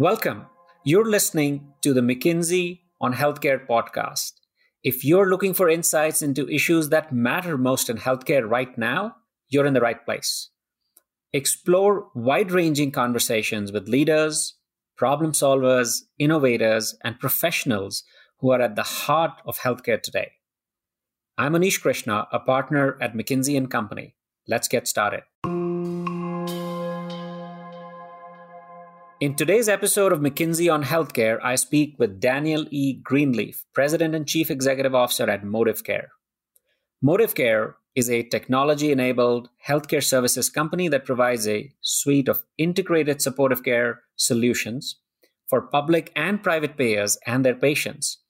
Welcome. You're listening to the McKinsey on Healthcare podcast. If you're looking for insights into issues that matter most in healthcare right now, you're in the right place. Explore wide ranging conversations with leaders, problem solvers, innovators, and professionals who are at the heart of healthcare today. I'm Anish Krishna, a partner at McKinsey and Company. Let's get started. In today's episode of McKinsey on Healthcare, I speak with Daniel E. Greenleaf, President and Chief Executive Officer at ModivCare. Motive Care is a technology enabled healthcare services company that provides a suite of integrated supportive care solutions for public and private payers and their patients.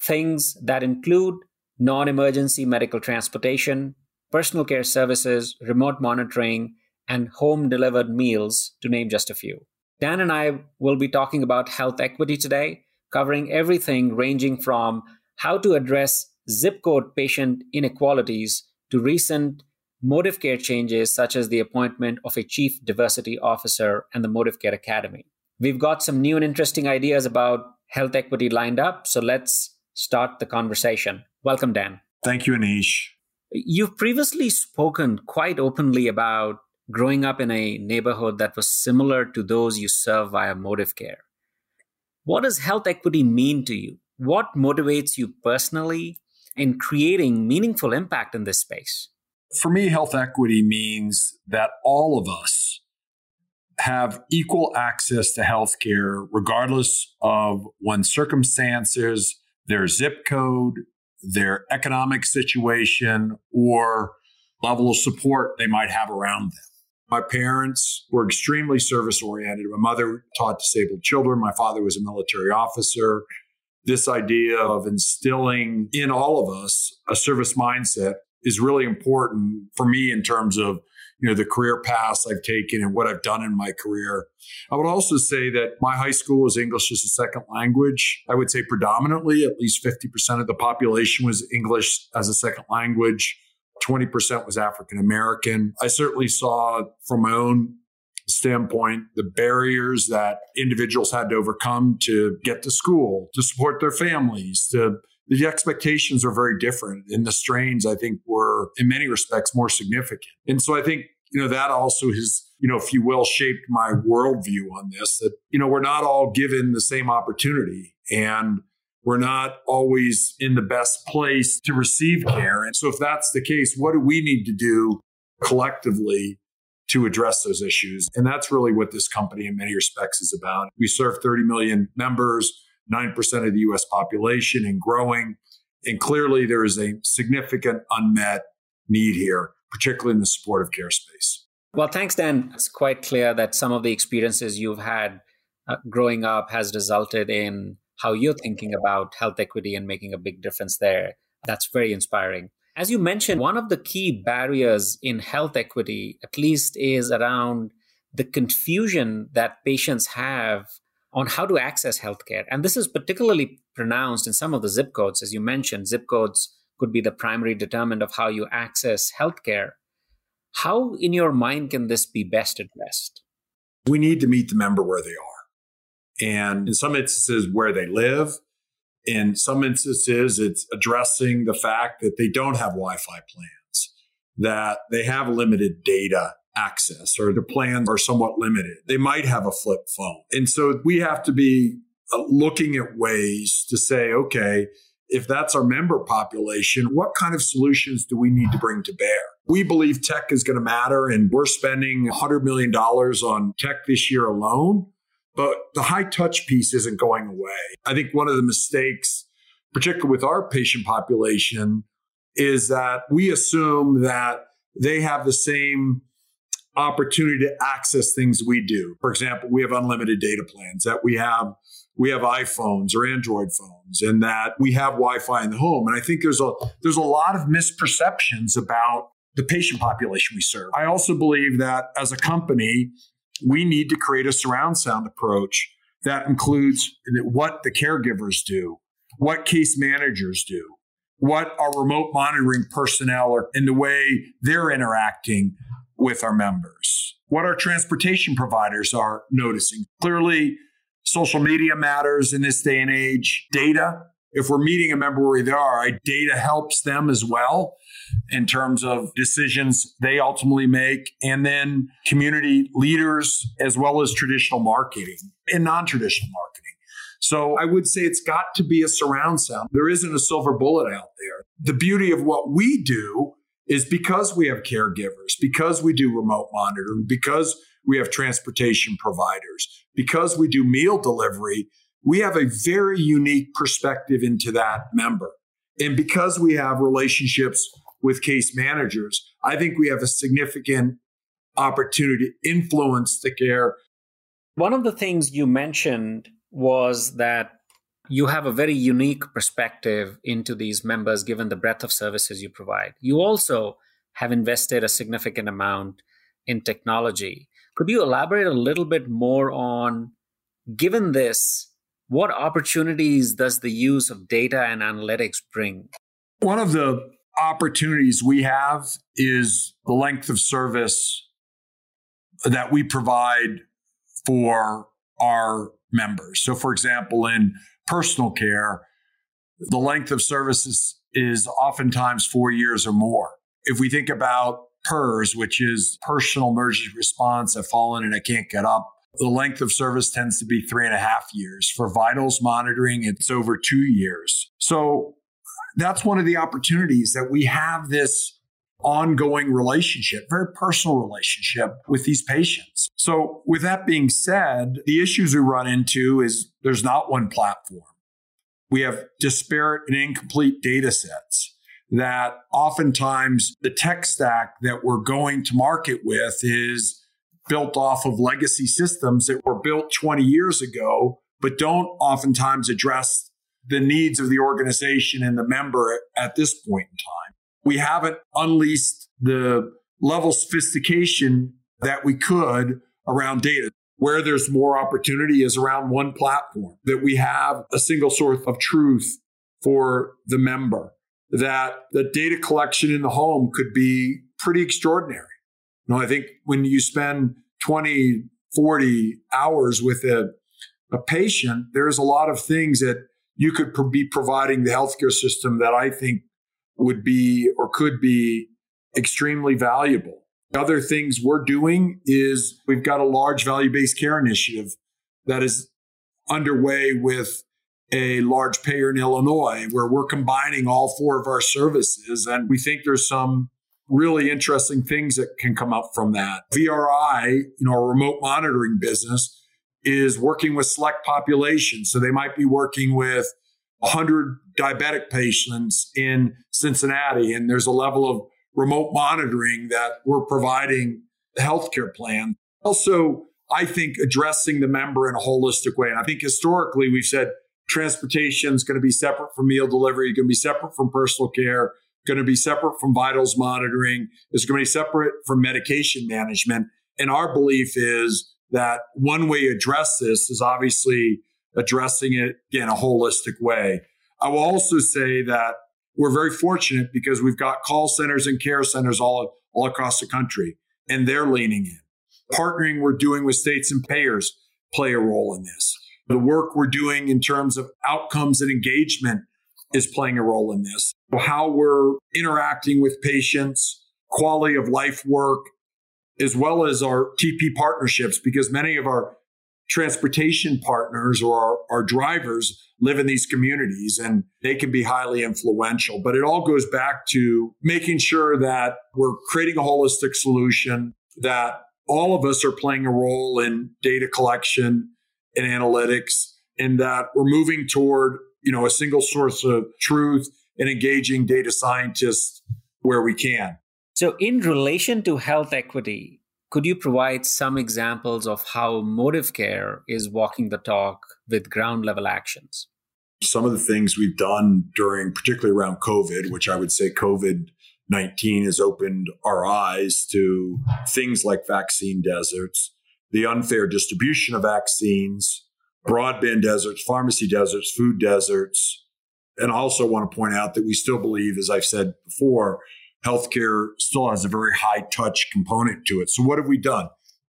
Things that include non emergency medical transportation, personal care services, remote monitoring, and home delivered meals, to name just a few. Dan and I will be talking about health equity today, covering everything ranging from how to address zip code patient inequalities to recent ModivCare changes, such as the appointment of a chief diversity officer and the ModivCare Academy. We've got some new and interesting ideas about health equity lined up, so let's start the conversation. Welcome, Dan. Thank you, Anish. You've previously spoken quite openly about growing up in a neighborhood that was similar to those you serve via ModivCare. What does health equity mean to you? What motivates you personally in creating meaningful impact in this space? For me, health equity means that all of us have equal access to health care, regardless of one's circumstances, their zip code, their economic situation, or level of support they might have around them. My parents were extremely service oriented. My mother taught disabled children. My father was a military officer. This idea of instilling in all of us a service mindset is really important for me in terms of you know the career paths I've taken and what I've done in my career. I would also say that my high school was English as a second language. I would say predominantly at least 50% of the population was English as a second language. 20% was African American. I certainly saw from my own standpoint the barriers that individuals had to overcome to get to school, to support their families, to the expectations are very different and the strains I think were in many respects more significant. And so I think you know that also has you know if you will shaped my worldview on this that you know we're not all given the same opportunity and we're not always in the best place to receive care. And so, if that's the case, what do we need to do collectively to address those issues? And that's really what this company, in many respects, is about. We serve 30 million members, 9% of the US population, and growing. And clearly, there is a significant unmet need here, particularly in the supportive care space. Well, thanks, Dan. It's quite clear that some of the experiences you've had uh, growing up has resulted in how you're thinking about health equity and making a big difference there. That's very inspiring. As you mentioned, one of the key barriers in health equity, at least, is around the confusion that patients have on how to access healthcare. And this is particularly pronounced in some of the zip codes. As you mentioned, zip codes could be the primary determinant of how you access healthcare. How, in your mind, can this be best addressed? We need to meet the member where they are and in some instances where they live. In some instances, it's addressing the fact that they don't have Wi Fi plans, that they have limited data access, or their plans are somewhat limited. They might have a flip phone. And so we have to be uh, looking at ways to say, okay, if that's our member population, what kind of solutions do we need to bring to bear? We believe tech is going to matter, and we're spending $100 million on tech this year alone. But the high touch piece isn't going away. I think one of the mistakes, particularly with our patient population, is that we assume that they have the same opportunity to access things we do. For example, we have unlimited data plans, that we have we have iPhones or Android phones and that we have Wi-Fi in the home. And I think there's a there's a lot of misperceptions about the patient population we serve. I also believe that as a company, we need to create a surround sound approach that includes what the caregivers do, what case managers do, what our remote monitoring personnel are in the way they're interacting with our members, what our transportation providers are noticing. Clearly, Social media matters in this day and age. Data, if we're meeting a member where they are, data helps them as well in terms of decisions they ultimately make. And then community leaders, as well as traditional marketing and non traditional marketing. So I would say it's got to be a surround sound. There isn't a silver bullet out there. The beauty of what we do is because we have caregivers, because we do remote monitoring, because we have transportation providers, because we do meal delivery, we have a very unique perspective into that member. And because we have relationships with case managers, I think we have a significant opportunity to influence the care. One of the things you mentioned was that you have a very unique perspective into these members given the breadth of services you provide. You also have invested a significant amount in technology. Could you elaborate a little bit more on, given this, what opportunities does the use of data and analytics bring? One of the opportunities we have is the length of service that we provide for our members. So, for example, in personal care, the length of services is oftentimes four years or more. If we think about PERS, which is personal emergency response, I've fallen and I can't get up, the length of service tends to be three and a half years. For vitals monitoring, it's over two years. So that's one of the opportunities that we have this ongoing relationship, very personal relationship with these patients. So, with that being said, the issues we run into is there's not one platform. We have disparate and incomplete data sets that oftentimes the tech stack that we're going to market with is built off of legacy systems that were built 20 years ago, but don't oftentimes address the needs of the organization and the member at this point in time. We haven't unleashed the level sophistication that we could around data. Where there's more opportunity is around one platform, that we have a single source of truth for the member, that the data collection in the home could be pretty extraordinary. Know, I think when you spend 20, 40 hours with a, a patient, there's a lot of things that you could pro- be providing the healthcare system that I think would be or could be extremely valuable. Other things we're doing is we've got a large value based care initiative that is underway with a large payer in Illinois where we're combining all four of our services. And we think there's some really interesting things that can come up from that. VRI, you know, a remote monitoring business is working with select populations. So they might be working with 100 diabetic patients in Cincinnati, and there's a level of remote monitoring that we're providing the healthcare plan. Also, I think addressing the member in a holistic way. And I think historically we've said transportation is going to be separate from meal delivery, going to be separate from personal care, going to be separate from vitals monitoring, it's going to be separate from medication management. And our belief is that one way to address this is obviously addressing it in a holistic way. I will also say that we're very fortunate because we've got call centers and care centers all, all across the country, and they're leaning in. Partnering we're doing with states and payers play a role in this. The work we're doing in terms of outcomes and engagement is playing a role in this. How we're interacting with patients, quality of life work, as well as our TP partnerships, because many of our transportation partners or our, our, drivers live in these communities and they can be highly influential. But it all goes back to making sure that we're creating a holistic solution, that all of us are playing a role in data collection and analytics, and that we're moving toward you know a single source of truth and engaging data scientists where we can. So, in relation to health equity, could you provide some examples of how ModivCare is walking the talk with ground level actions? Some of the things we've done during, particularly around COVID, which I would say COVID 19 has opened our eyes to things like vaccine deserts, the unfair distribution of vaccines, broadband deserts, pharmacy deserts, food deserts. And I also want to point out that we still believe, as I've said before, healthcare still has a very high touch component to it. So, what have we done?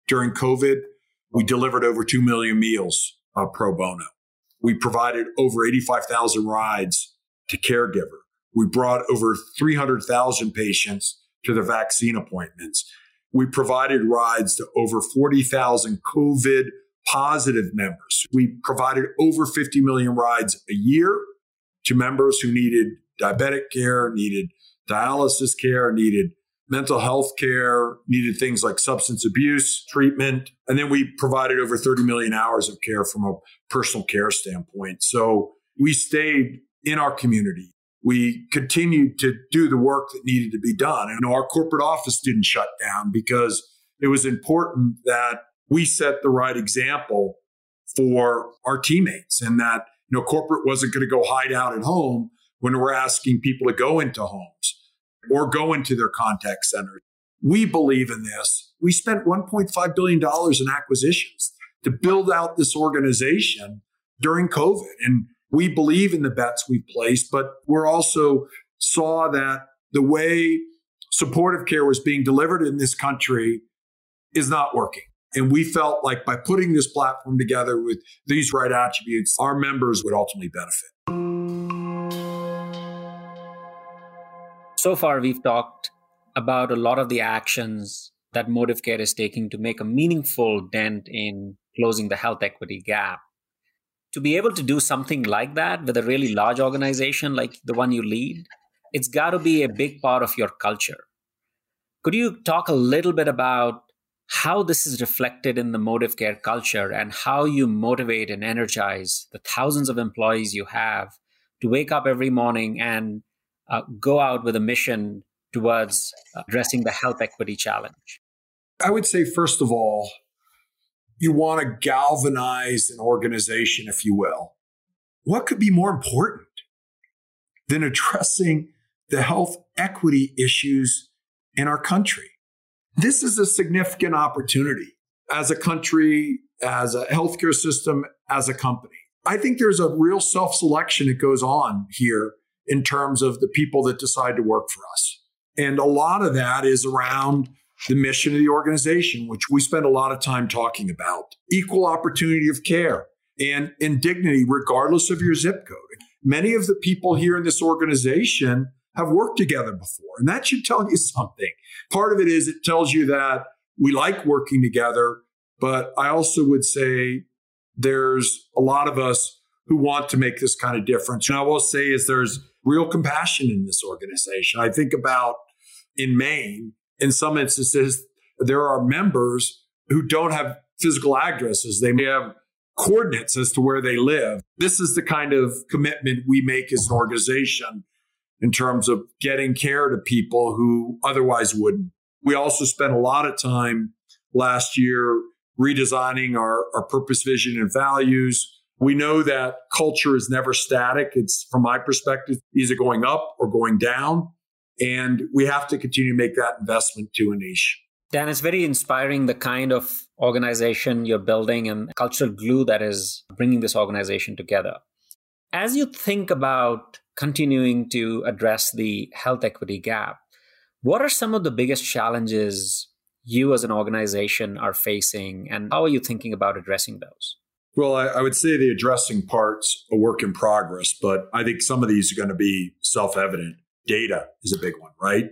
During COVID, we delivered over 2 million meals uh, pro bono. We provided over 85,000 rides to caregiver. We brought over 300,000 patients to their vaccine appointments. We provided rides to over 40,000 COVID positive members. We provided over 50 million rides a year to members who needed diabetic care, needed dialysis care, needed mental health care, needed things like substance abuse treatment. And then we provided over 30 million hours of care from a personal care standpoint. So we stayed in our community. We continued to do the work that needed to be done. And our corporate office didn't shut down because it was important that we set the right example for our teammates and that, you know, corporate wasn't going to go hide out at home when we're asking people to go into homes or go into their contact centers. We believe in this. We spent $1.5 billion in acquisitions to build out this organization during COVID. And we believe in the bets we've placed, but we're also saw that the way supportive care was being delivered in this country is not working. And we felt like by putting this platform together with these right attributes, our members would ultimately benefit. So far, we've talked about a lot of the actions that ModivCare is taking to make a meaningful dent in closing the health equity gap. To be able to do something like that with a really large organization like the one you lead, it's got to be a big part of your culture. Could you talk a little bit about how this is reflected in the ModivCare culture and how you motivate and energize the thousands of employees you have to wake up every morning and uh, go out with a mission towards addressing the health equity challenge? I would say, first of all, you want to galvanize an organization, if you will. What could be more important than addressing the health equity issues in our country? This is a significant opportunity as a country, as a healthcare system, as a company. I think there's a real self selection that goes on here in terms of the people that decide to work for us. And a lot of that is around the mission of the organization, which we spend a lot of time talking about equal opportunity of care and indignity, regardless of your zip code. Many of the people here in this organization have worked together before, and that should tell you something. Part of it is it tells you that we like working together, but I also would say there's a lot of us who want to make this kind of difference. And I will say is there's real compassion in this organization. I think about in Maine, in some instances, there are members who don't have physical addresses. They may have coordinates as to where they live. This is the kind of commitment we make as an organization in terms of getting care to people who otherwise wouldn't. We also spent a lot of time last year redesigning our, our purpose, vision, and values we know that culture is never static. It's from my perspective, either going up or going down. And we have to continue to make that investment to Anish. Dan, it's very inspiring the kind of organization you're building and cultural glue that is bringing this organization together. As you think about continuing to address the health equity gap, what are some of the biggest challenges you as an organization are facing, and how are you thinking about addressing those? Well, I, I, would say the addressing part's a work in progress, but I think some of these are going to be self evident. Data is a big one, right?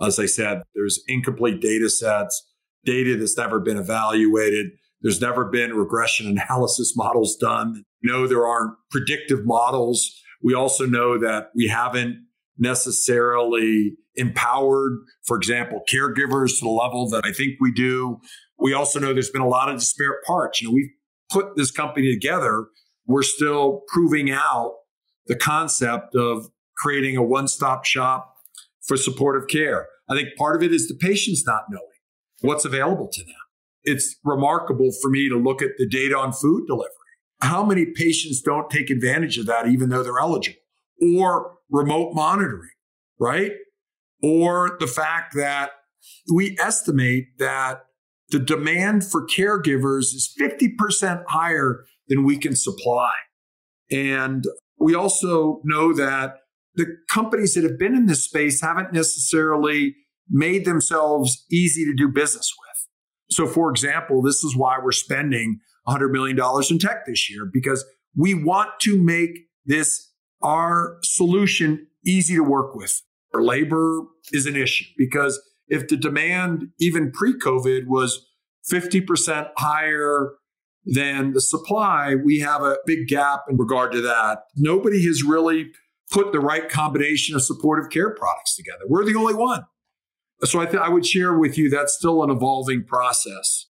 As I said, there's incomplete data sets, data that's never been evaluated. There's never been regression analysis models done. No, there aren't predictive models. We also know that we haven't necessarily empowered, for example, caregivers to the level that I think we do. We also know there's been a lot of disparate parts. You know, we've put this company together, we're still proving out the concept of creating a one stop shop for supportive care. I think part of it is the patients not knowing what's available to them. It's remarkable for me to look at the data on food delivery. How many patients don't take advantage of that even though they're eligible? Or remote monitoring, right? Or the fact that we estimate that the demand for caregivers is 50% higher than we can supply. And we also know that the companies that have been in this space haven't necessarily made themselves easy to do business with. So, for example, this is why we're spending $100 million in tech this year because we want to make this our solution easy to work with. Our labor is an issue because if the demand, even pre COVID, was 50% higher than the supply, we have a big gap in regard to that. Nobody has really put the right combination of supportive care products together. We're the only one. So I, th- I would share with you that's still an evolving process.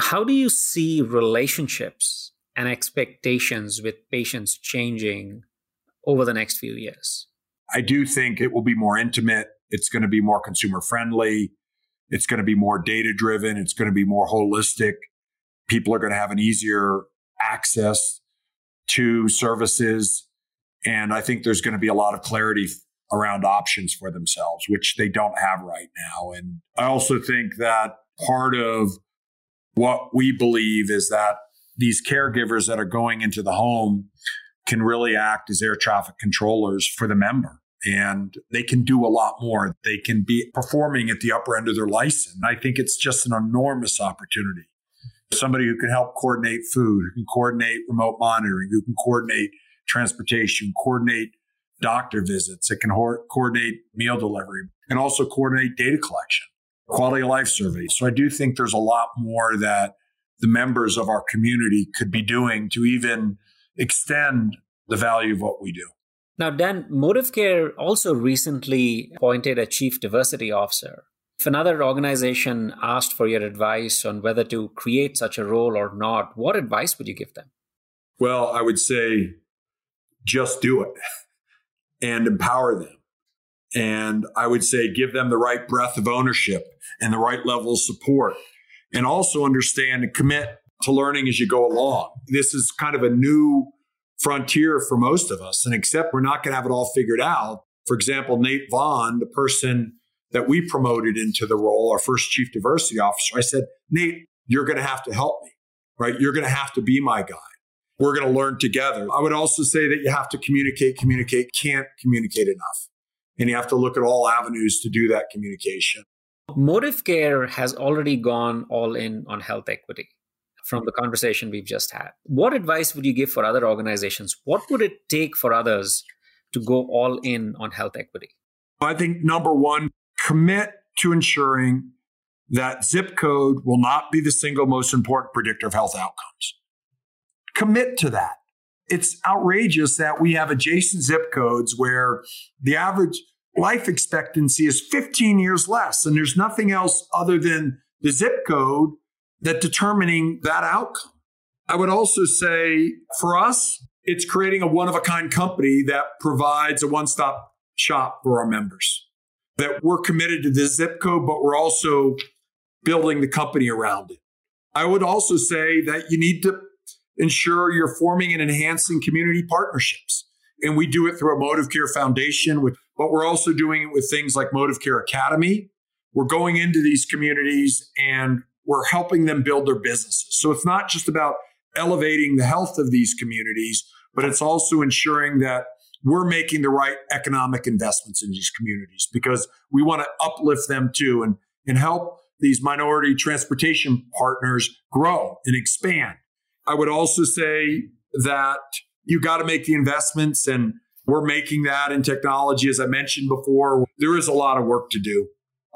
How do you see relationships and expectations with patients changing over the next few years? I do think it will be more intimate. It's going to be more consumer friendly. It's going to be more data driven. It's going to be more holistic. People are going to have an easier access to services. And I think there's going to be a lot of clarity around options for themselves, which they don't have right now. And I also think that part of what we believe is that these caregivers that are going into the home can really act as air traffic controllers for the member. And they can do a lot more. They can be performing at the upper end of their license. I think it's just an enormous opportunity. Somebody who can help coordinate food, who can coordinate remote monitoring, who can coordinate transportation, coordinate doctor visits, it can ho- coordinate meal delivery, and also coordinate data collection, quality of life surveys. So I do think there's a lot more that the members of our community could be doing to even extend the value of what we do. Now, Dan, ModivCare also recently appointed a chief diversity officer. If another organization asked for your advice on whether to create such a role or not, what advice would you give them? Well, I would say just do it and empower them. And I would say give them the right breadth of ownership and the right level of support. And also understand and commit to learning as you go along. This is kind of a new frontier for most of us. And except we're not going to have it all figured out. For example, Nate Vaughn, the person that we promoted into the role, our first chief diversity officer, I said, Nate, you're going to have to help me, right? You're going to have to be my guy. We're going to learn together. I would also say that you have to communicate, communicate, can't communicate enough. And you have to look at all avenues to do that communication. ModivCare has already gone all in on health equity from the conversation we've just had. What advice would you give for other organizations? What would it take for others to go all in on health equity? I think number one, commit to ensuring that zip code will not be the single most important predictor of health outcomes. Commit to that. It's outrageous that we have adjacent zip codes where the average life expectancy is 15 years less, and there's nothing else other than the zip code that determining that outcome. I would also say for us, it's creating a one of a kind company that provides a one stop shop for our members. That we're committed to the zip code, but we're also building the company around it. I would also say that you need to ensure you're forming and enhancing community partnerships. And we do it through a ModivCare Foundation, but we're also doing it with things like ModivCare Academy. We're going into these communities and we're helping them build their businesses. So it's not just about elevating the health of these communities, but it's also ensuring that we're making the right economic investments in these communities because we want to uplift them too and, and help these minority transportation partners grow and expand. I would also say that you got to make the investments and we're making that in technology. As I mentioned before, there is a lot of work to do,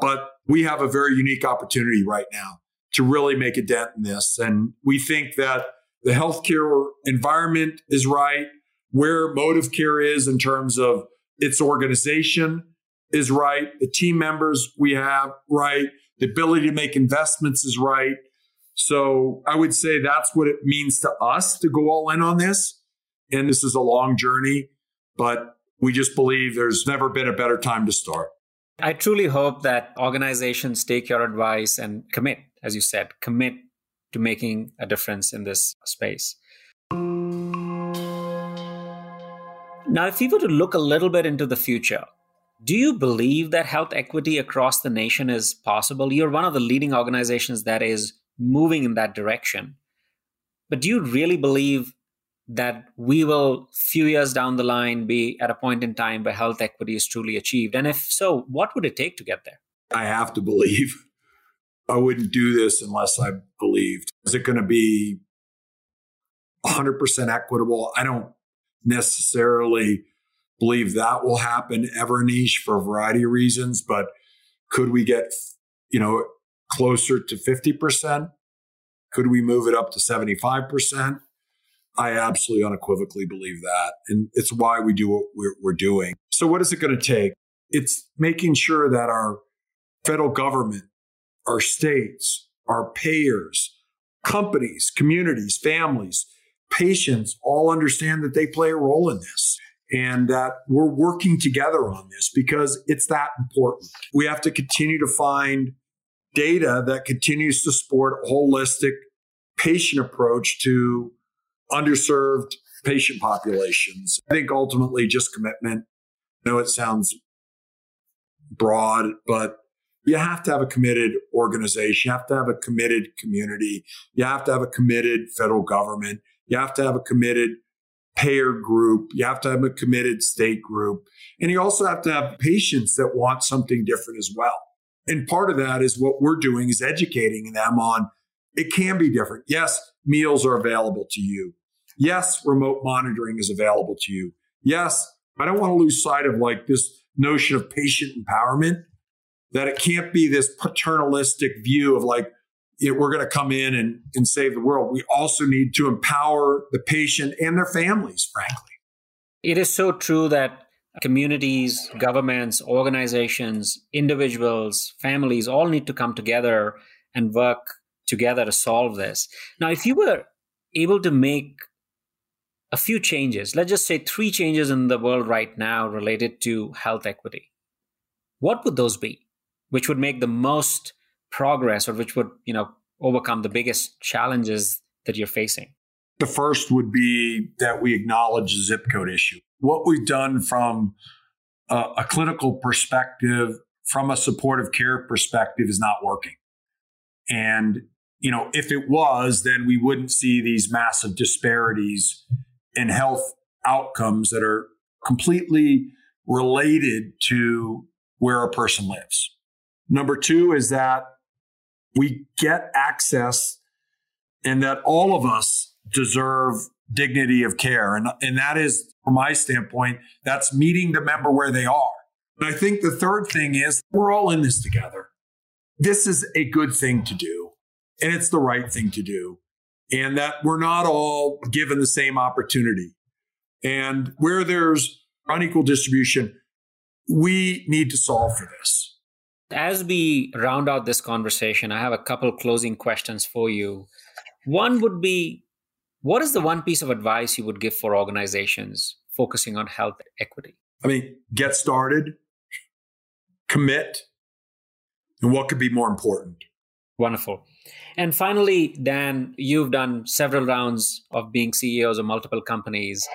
but we have a very unique opportunity right now to really make a dent in this. And we think that the healthcare environment is right, where ModivCare is in terms of its organization is right, the team members we have right, the ability to make investments is right. So I would say that's what it means to us to go all in on this. And this is a long journey, but we just believe there's never been a better time to start. I truly hope that organizations take your advice and commit as you said, commit to making a difference in this space. Now, if you were to look a little bit into the future, do you believe that health equity across the nation is possible? You're one of the leading organizations that is moving in that direction. But do you really believe that we will, few years down the line, be at a point in time where health equity is truly achieved? And if so, what would it take to get there? I have to believe. I wouldn't do this unless I believed. Is it going to be 100% equitable. I don't necessarily believe that will happen ever niche for a variety of reasons, but could we get, you know, closer to 50%? Could we move it up to 75%? I absolutely unequivocally believe that. And it's why we do what we're, we're doing. So, what is it going to take? It's making sure that our federal government, our states, our payers, companies, communities, families, patients all understand that they play a role in this and that we're working together on this because it's that important. We have to continue to find data that continues to support a holistic patient approach to underserved patient populations. I think ultimately just commitment. I know it sounds broad, but you have to have a committed organization. You have to have a committed community. You have to have a committed federal government. You have to have a committed payer group. You have to have a committed state group. And you also have to have patients that want something different as well. And part of that is what we're doing is educating them on it can be different. Yes, meals are available to you. Yes, remote monitoring is available to you. Yes, I don't want to lose sight of like this notion of patient empowerment, that it can't be this paternalistic view of like, it, we're going to come in and, and save the world. We also need to empower the patient and their families, frankly. It is so true that communities, governments, organizations, individuals, families all need to come together and work together to solve this. Now, if you were able to make a few changes, let's just say three changes in the world right now related to health equity, what would those be? Which would make the most progress or which would, you know, overcome the biggest challenges that you're facing? The first would be that we acknowledge the zip code issue. What we've done from a, a clinical perspective, from a supportive care perspective, is not working. And, you know, if it was, then we wouldn't see these massive disparities in health outcomes that are completely related to where a person lives. Number two is that we get access and that all of us deserve dignity of care. And, and that is, from my standpoint, that's meeting the member where they are. And I think the third thing is we're all in this together. This is a good thing to do, and it's the right thing to do. And that we're not all given the same opportunity. And where there's unequal distribution, we need to solve for this. As we round out this conversation, I have a couple closing questions for you. One would be what is the one piece of advice you would give for organizations focusing on health equity? I mean, get started, commit, and what could be more important? Wonderful. And finally, Dan, you've done several rounds of being CEOs of multiple companies.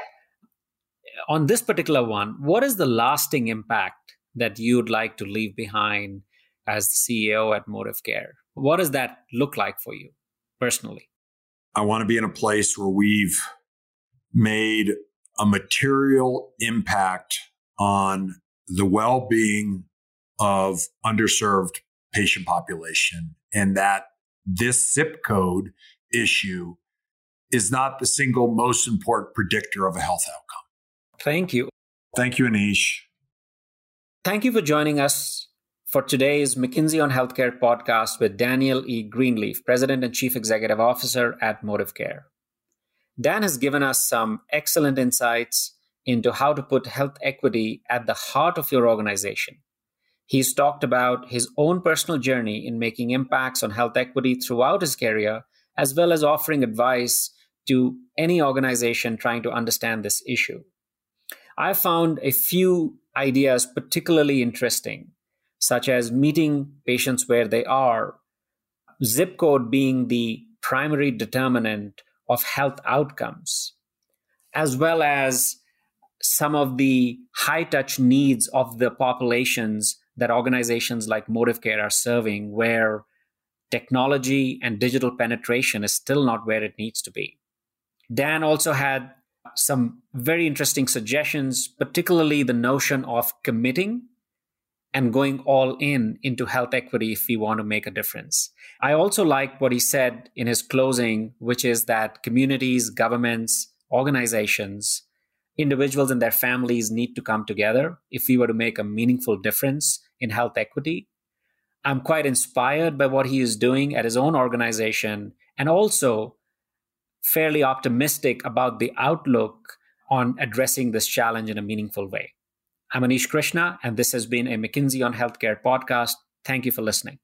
On this particular one, what is the lasting impact that you'd like to leave behind as the CEO at ModivCare? What does that look like for you personally? I want to be in a place where we've made a material impact on the well being of underserved patient population and that this zip code issue is not the single most important predictor of a health outcome. Thank you. Thank you, Anish. Thank you for joining us for today's McKinsey on Healthcare podcast with Daniel E. Greenleaf, President and Chief Executive Officer at ModivCare. Dan has given us some excellent insights into how to put health equity at the heart of your organization. He's talked about his own personal journey in making impacts on health equity throughout his career, as well as offering advice to any organization trying to understand this issue. I found a few ideas particularly interesting such as meeting patients where they are, zip code being the primary determinant of health outcomes, as well as some of the high touch needs of the populations that organizations like ModivCare are serving, where technology and digital penetration is still not where it needs to be. Dan also had some very interesting suggestions, particularly the notion of committing and going all in into health equity if we want to make a difference. I also like what he said in his closing, which is that communities, governments, organizations, individuals and their families need to come together if we were to make a meaningful difference in health equity. I'm quite inspired by what he is doing at his own organization and also fairly optimistic about the outlook on addressing this challenge in a meaningful way. I'm Anish Krishna, and this has been a McKinsey on Healthcare podcast. Thank you for listening.